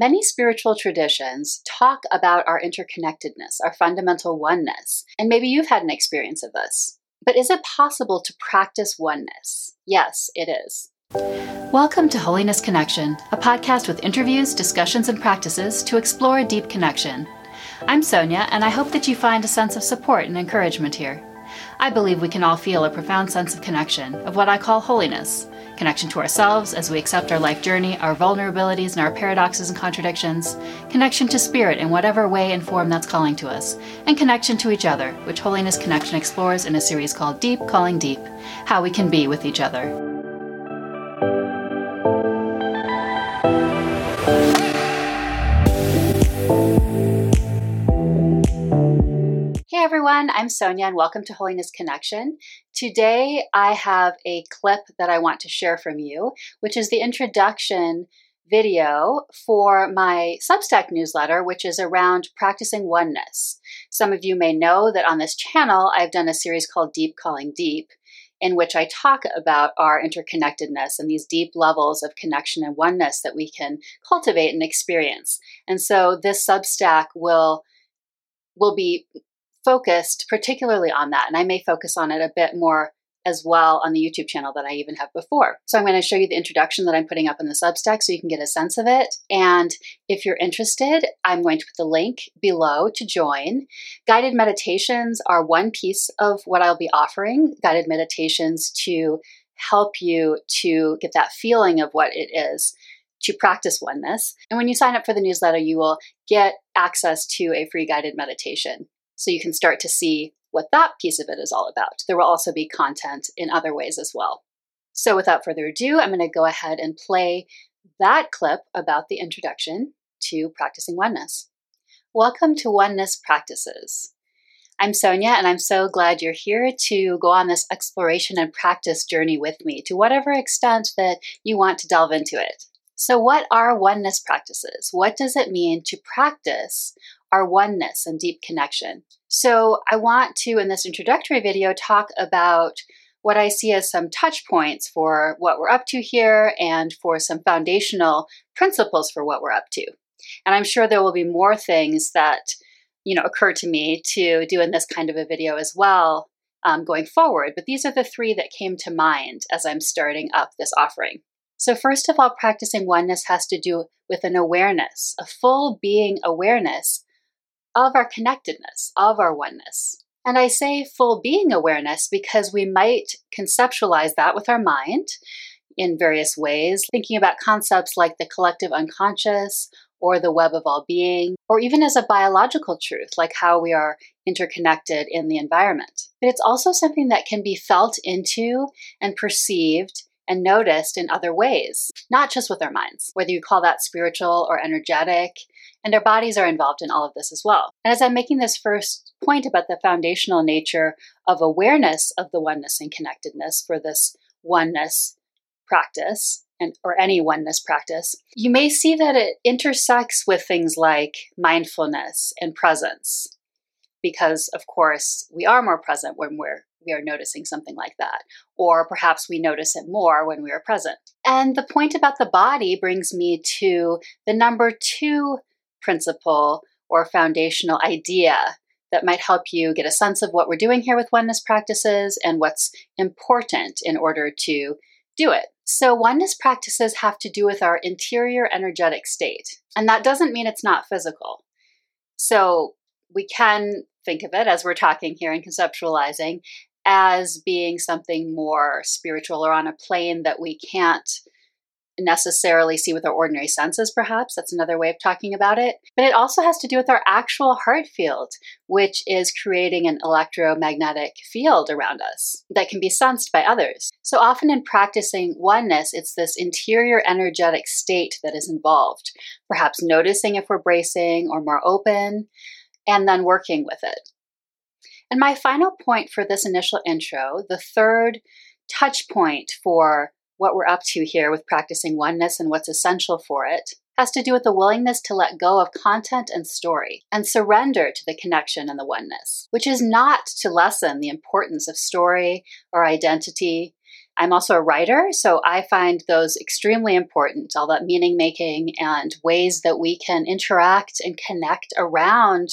Many spiritual traditions talk about our interconnectedness, our fundamental oneness, and maybe you've had an experience of this. But is it possible to practice oneness? Yes, it is. Welcome to Wholiness Connection, a podcast with interviews, discussions, and practices to explore a deep connection. I'm Sonja, and I hope that you find a sense of support and encouragement here. I believe we can all feel a profound sense of connection, of what I call Wholiness connection to ourselves as we accept our life journey, our vulnerabilities, and our paradoxes and contradictions, connection to spirit in whatever way and form that's calling to us, and connection to each other, which Wholiness Connection explores in a series called Deep Calling Deep How We Can Be with Each Other. Everyone, I'm Sonja and welcome to Wholiness Connection. Today I have a clip that I want to share from you, which is the introduction video for my Substack newsletter, which is around practicing oneness. Some of you may know that on this channel I've done a series called Deep Calling Deep, in which I talk about our interconnectedness and these deep levels of connection and oneness that we can cultivate and experience. And so this Substack will will be focused particularly on that. And I may focus on it a bit more as well on the YouTube channel that I even have before. So I'm going to show you the introduction that I'm putting up in the Substack so you can get a sense of it. And if you're interested, I'm going to put the link below to join. Guided meditations are one piece of what I'll be offering, guided meditations to help you to get that feeling of what it is to practice oneness. And when you sign up for the newsletter, you will get access to a free guided meditation so you can start to see what that piece of it is all about. There will also be content in other ways as well. So, without further ado, I'm going to go ahead and play that clip about the introduction to practicing oneness. Welcome to Oneness Practices. I'm Sonja, and I'm so glad you're here to go on this exploration and practice journey with me to whatever extent that you want to delve into it. So, what are oneness practices? What does it mean to practice our oneness and deep connection. So, I want to, in this introductory video, talk about what I see as some touch points for what we're up to here and for some foundational principles for what we're up to. And I'm sure there will be more things that you know occur to me to do in this kind of a video as well um, going forward. But these are the three that came to mind as I'm starting up this offering. So, first of all, practicing oneness has to do with an awareness, a full being awareness of our connectedness, of our oneness. And I say full being awareness because we might conceptualize that with our mind in various ways, thinking about concepts like the collective unconscious or the web of all being, or even as a biological truth, like how we are interconnected in the environment. But it's also something that can be felt into and perceived and noticed in other ways, not just with our minds, whether you call that spiritual or energetic, and our bodies are involved in all of this as well. And as I'm making this first point about the foundational nature of awareness of the oneness and connectedness for this oneness practice, and or any oneness practice, you may see that it intersects with things like mindfulness and presence. Because of course, we are more present when we're we are noticing something like that. Or perhaps we notice it more when we are present. And the point about the body brings me to the number two principle or foundational idea that might help you get a sense of what we're doing here with oneness practices and what's important in order to do it. So, oneness practices have to do with our interior energetic state. And that doesn't mean it's not physical. So, we can think of it as we're talking here and conceptualizing as being something more spiritual or on a plane that we can't necessarily see with our ordinary senses, perhaps. That's another way of talking about it. But it also has to do with our actual heart field, which is creating an electromagnetic field around us that can be sensed by others. So often in practicing oneness, it's this interior energetic state that is involved, perhaps noticing if we're bracing or more open, and then working with it. And my final point for this initial intro, the third touch point for what we're up to here with practicing oneness and what's essential for it, has to do with the willingness to let go of content and story and surrender to the connection and the oneness, which is not to lessen the importance of story or identity. I'm also a writer, so I find those extremely important, all that meaning making and ways that we can interact and connect around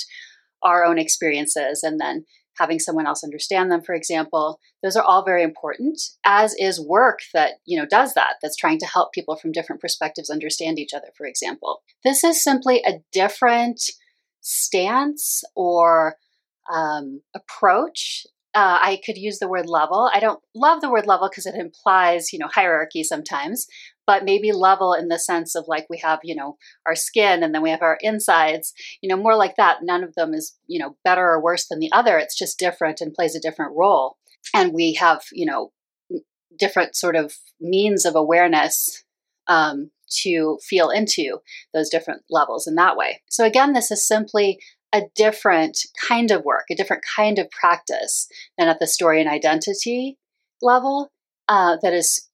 our own experiences and then having someone else understand them for example those are all very important as is work that you know does that that's trying to help people from different perspectives understand each other for example this is simply a different stance or um, approach uh, I could use the word level. I don't love the word level because it implies, you know, hierarchy sometimes, but maybe level in the sense of like we have, you know, our skin and then we have our insides, you know, more like that. None of them is, you know, better or worse than the other. It's just different and plays a different role. And we have, you know, different sort of means of awareness um, to feel into those different levels in that way. So, again, this is simply a different kind of work, a different kind of practice than at the story and identity level uh, that is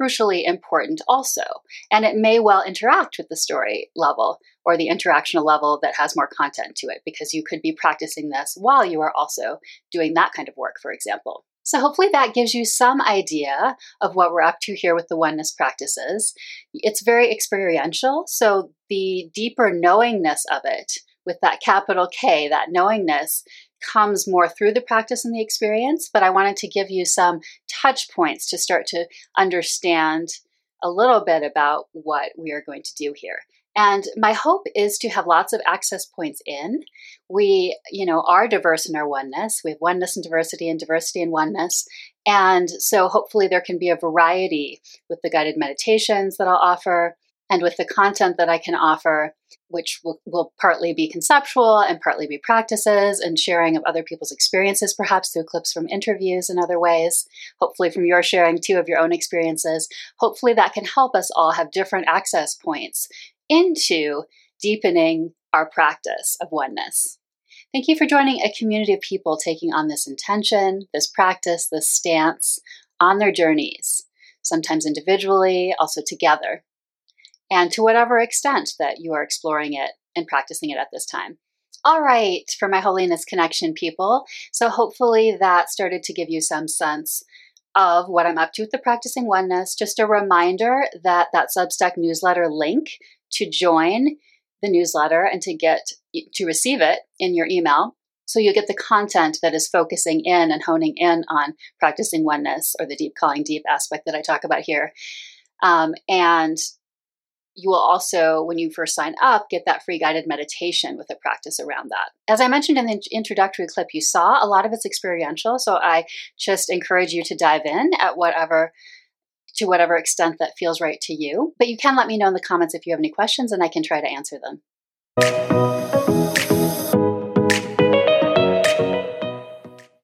crucially important also. And it may well interact with the story level or the interactional level that has more content to it because you could be practicing this while you are also doing that kind of work, for example. So, hopefully, that gives you some idea of what we're up to here with the oneness practices. It's very experiential, so the deeper knowingness of it with that capital K, that knowingness, comes more through the practice and the experience. But I wanted to give you some touch points to start to understand a little bit about what we are going to do here. And my hope is to have lots of access points in. We, you know, are diverse in our oneness. We have oneness and diversity and diversity and oneness. And so hopefully there can be a variety with the guided meditations that I'll offer, and with the content that I can offer, which will, will, partly be conceptual and partly be practices and sharing of other people's experiences, perhaps through clips from interviews and other ways, hopefully from your sharing too of your own experiences. Hopefully, that can help us all have different access points into deepening our practice of oneness. Thank you for joining a community of people taking on this intention, this practice, this stance on their journeys, sometimes individually, also together and to whatever extent that you are exploring it and practicing it at this time. All right, for my Wholiness Connection people. So hopefully that started to give you some sense of what I'm up to with the practicing oneness. Just a reminder that that Substack newsletter link to join the newsletter and to get to receive it in your email. So you get the content that is focusing in and honing in on practicing oneness or the deep calling deep aspect that I talk about here. Um, and you will also, when you first sign up, get that free guided meditation with a practice around that. As I mentioned in the introductory clip, you saw a lot of it's experiential. So I just encourage you to dive in at whatever to whatever extent that feels right to you. But you can let me know in the comments if you have any questions and I can try to answer them.